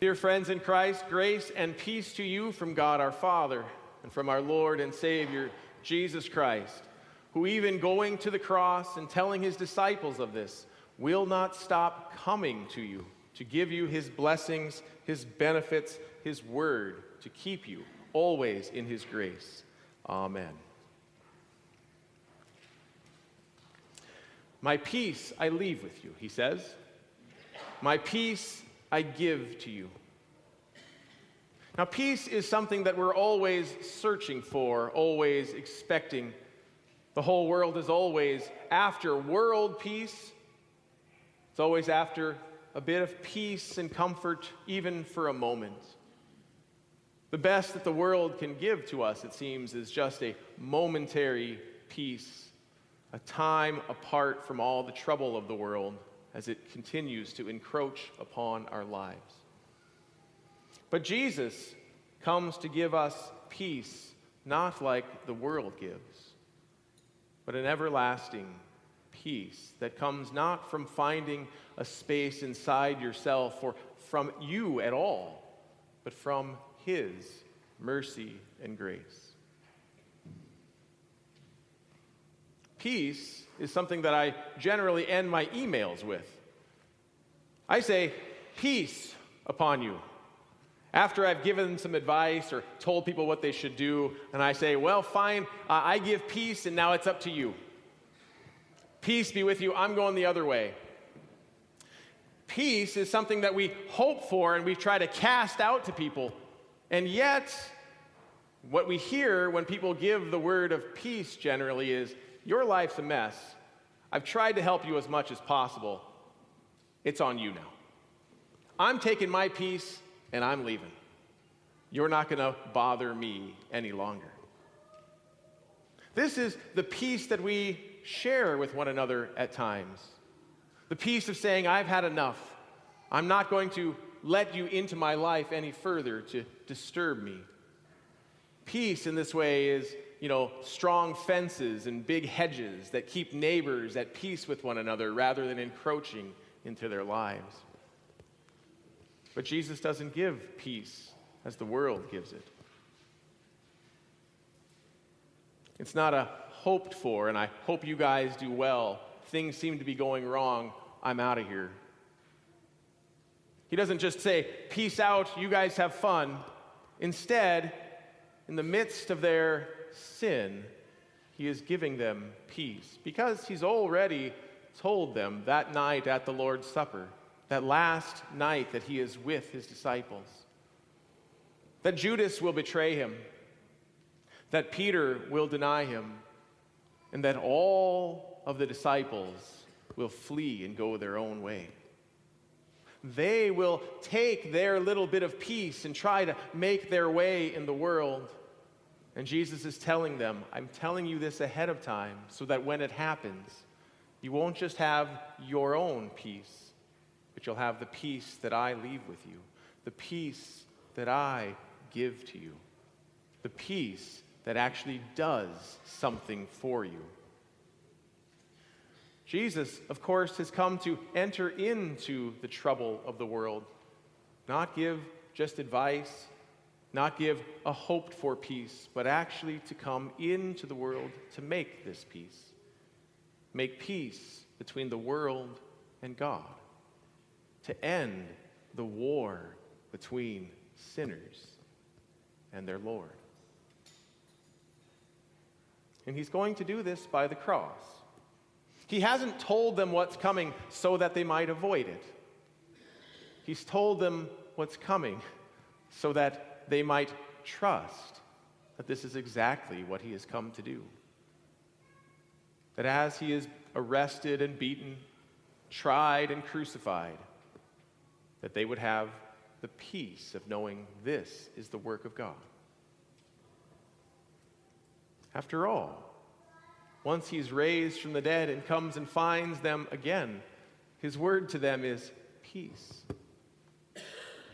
Dear friends in Christ, grace and peace to you from God our Father and from our Lord and Savior, Jesus Christ, who, even going to the cross and telling his disciples of this, will not stop coming to you to give you his blessings, his benefits, his word to keep you always in his grace. Amen. My peace I leave with you, he says. My peace I give to you. Now, peace is something that we're always searching for, always expecting. The whole world is always after world peace. It's always after a bit of peace and comfort, even for a moment. The best that the world can give to us, it seems, is just a momentary peace, a time apart from all the trouble of the world as it continues to encroach upon our lives. But Jesus comes to give us peace, not like the world gives, but an everlasting peace that comes not from finding a space inside yourself or from you at all, but from His mercy and grace. Peace is something that I generally end my emails with. I say, Peace upon you. After I've given some advice or told people what they should do, and I say, Well, fine, uh, I give peace, and now it's up to you. Peace be with you, I'm going the other way. Peace is something that we hope for and we try to cast out to people. And yet, what we hear when people give the word of peace generally is, Your life's a mess. I've tried to help you as much as possible. It's on you now. I'm taking my peace and I'm leaving. You're not going to bother me any longer. This is the peace that we share with one another at times. The peace of saying, I've had enough. I'm not going to let you into my life any further to disturb me. Peace in this way is, you know, strong fences and big hedges that keep neighbors at peace with one another rather than encroaching into their lives. But Jesus doesn't give peace as the world gives it. It's not a hoped for, and I hope you guys do well. Things seem to be going wrong. I'm out of here. He doesn't just say, Peace out, you guys have fun. Instead, in the midst of their sin, he is giving them peace because he's already told them that night at the Lord's Supper that last night that he is with his disciples. That Judas will betray him, that Peter will deny him, and that all of the disciples will flee and go their own way. They will take their little bit of peace and try to make their way in the world. And Jesus is telling them, I'm telling you this ahead of time so that when it happens, you won't just have your own peace, but you'll have the peace that I leave with you, the peace that I give to you, the peace that actually does something for you. Jesus, of course, has come to enter into the trouble of the world, not give just advice, not give a hoped for peace, but actually to come into the world to make this peace. Make peace between the world and God to end the war between sinners and their Lord. And he's going to do this by the cross. He hasn't told them what's coming so that they might avoid it. He's told them what's coming so that they might trust that this is exactly what he has come to do. That as he is arrested and beaten, tried and crucified, that they would have the peace of knowing this is the work of God. After all, once he's raised from the dead and comes and finds them again, his word to them is peace.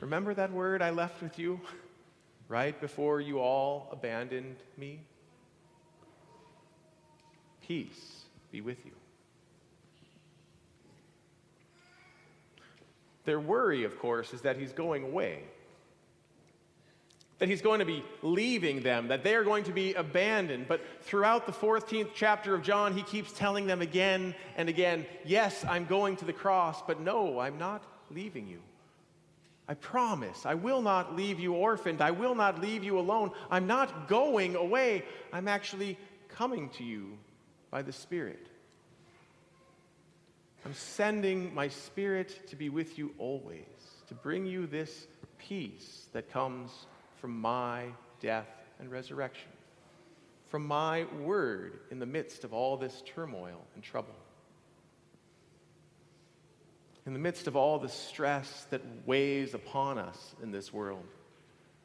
Remember that word I left with you right before you all abandoned me? Peace be with you. Their worry, of course, is that he's going away. That he's going to be leaving them, that they are going to be abandoned. But throughout the 14th chapter of John, he keeps telling them again and again, Yes, I'm going to the cross, but no, I'm not leaving you. I promise, I will not leave you orphaned. I will not leave you alone. I'm not going away. I'm actually coming to you by the Spirit. I'm sending my Spirit to be with you always, to bring you this peace that comes from my death and resurrection, from my word in the midst of all this turmoil and trouble in the midst of all the stress that weighs upon us in this world,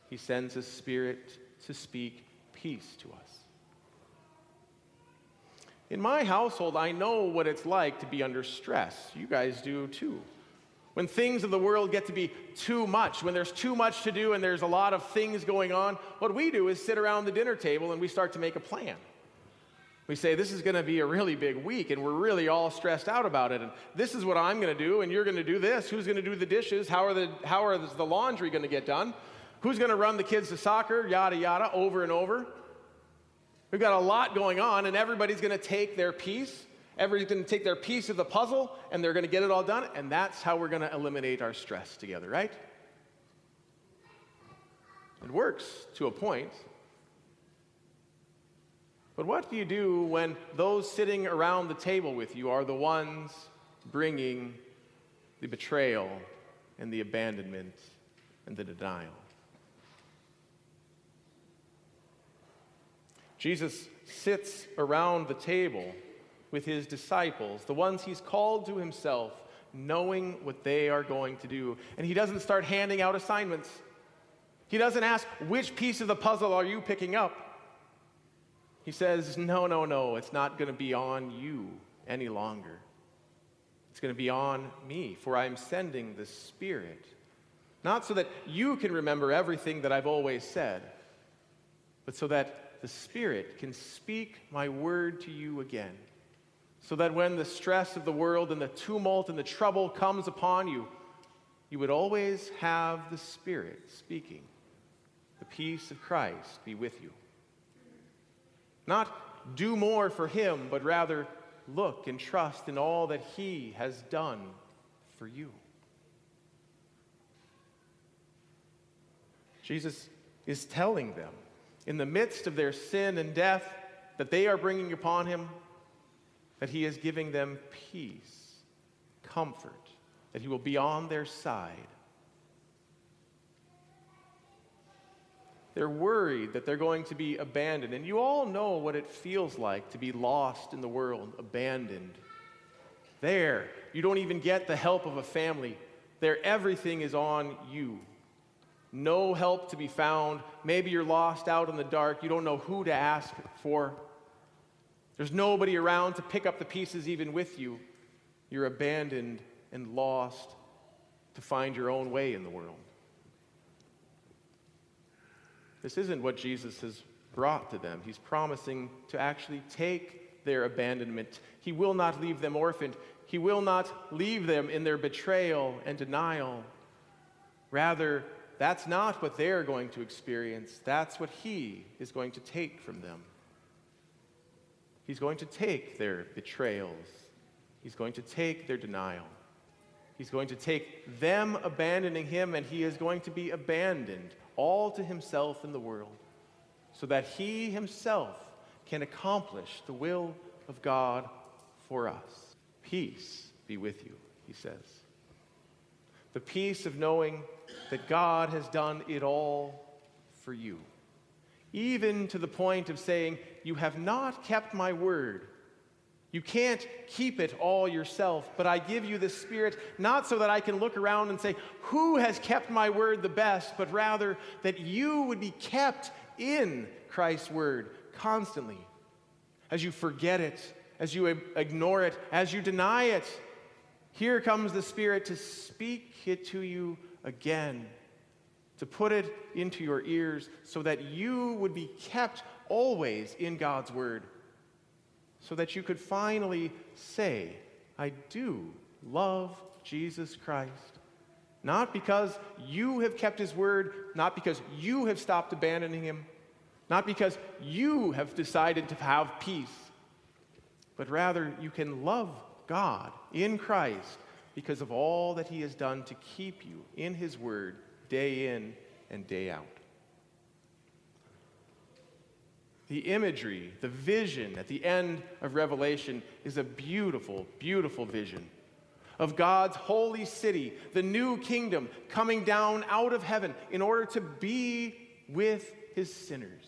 He sends His Spirit to speak peace to us. In my household, I know what it's like to be under stress. You guys do too. When things of the world get to be too much, when there's too much to do and there's a lot of things going on, what we do is sit around the dinner table and we start to make a plan. We say, This is going to be a really big week, and we're really all stressed out about it. And this is what I'm going to do, and you're going to do this. Who's going to do the dishes? How are the, how are the laundry going to get done? Who's going to run the kids to soccer? Yada, yada, over and over. We've got a lot going on, and everybody's going to take their piece. Everybody's going to take their piece of the puzzle, and they're going to get it all done. And that's how we're going to eliminate our stress together, right? It works to a point. But what do you do when those sitting around the table with you are the ones bringing the betrayal and the abandonment and the denial? Jesus sits around the table with his disciples, the ones he's called to himself, knowing what they are going to do. And he doesn't start handing out assignments. He doesn't ask, which piece of the puzzle are you picking up? He says, No, no, no, it's not going to be on you any longer. It's going to be on me, for I am sending the Spirit. Not so that you can remember everything that I've always said, but so that the Spirit can speak my word to you again. So that when the stress of the world and the tumult and the trouble comes upon you, you would always have the Spirit speaking. The peace of Christ be with you. Not do more for him, but rather look and trust in all that he has done for you. Jesus is telling them, in the midst of their sin and death that they are bringing upon him, that he is giving them peace, comfort, that he will be on their side They're worried that they're going to be abandoned. And you all know what it feels like to be lost in the world, abandoned. There, you don't even get the help of a family. There, everything is on you. No help to be found. Maybe you're lost out in the dark. You don't know who to ask for. There's nobody around to pick up the pieces even with you. You're abandoned and lost to find your own way in the world. This isn't what Jesus has brought to them. He's promising to actually take their abandonment. He will not leave them orphaned. He will not leave them in their betrayal and denial. Rather, that's not what they're going to experience. That's what He is going to take from them. He's going to take their betrayals, He's going to take their denial. He's going to take them abandoning Him, and He is going to be abandoned all to himself in the world, so that he himself can accomplish the will of God for us. Peace be with you, he says. The peace of knowing that God has done it all for you, even to the point of saying, You have not kept my word. You can't keep it all yourself, but I give you the Spirit not so that I can look around and say, Who has kept my word the best, but rather that you would be kept in Christ's word constantly. As you forget it, as you ignore it, as you deny it, here comes the Spirit to speak it to you again, to put it into your ears so that you would be kept always in God's word so that you could finally say, I do love Jesus Christ. Not because you have kept his word, not because you have stopped abandoning him, not because you have decided to have peace, but rather you can love God in Christ because of all that he has done to keep you in his word day in and day out. The imagery, the vision at the end of Revelation is a beautiful, beautiful vision of God's holy city, the new kingdom coming down out of heaven in order to be with his sinners.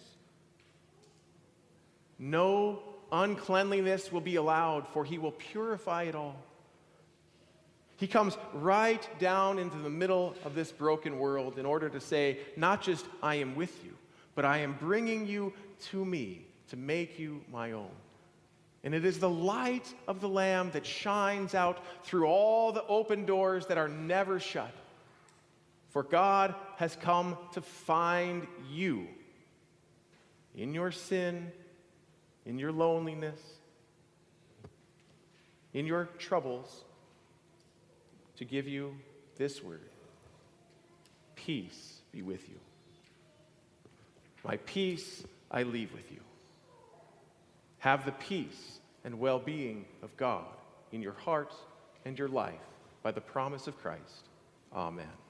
No uncleanliness will be allowed, for he will purify it all. He comes right down into the middle of this broken world in order to say, not just, I am with you, but I am bringing you to me to make you my own. And it is the light of the Lamb that shines out through all the open doors that are never shut. For God has come to find you in your sin, in your loneliness, in your troubles, to give you this word Peace be with you. My peace I leave with you. Have the peace and well being of God in your heart and your life by the promise of Christ. Amen.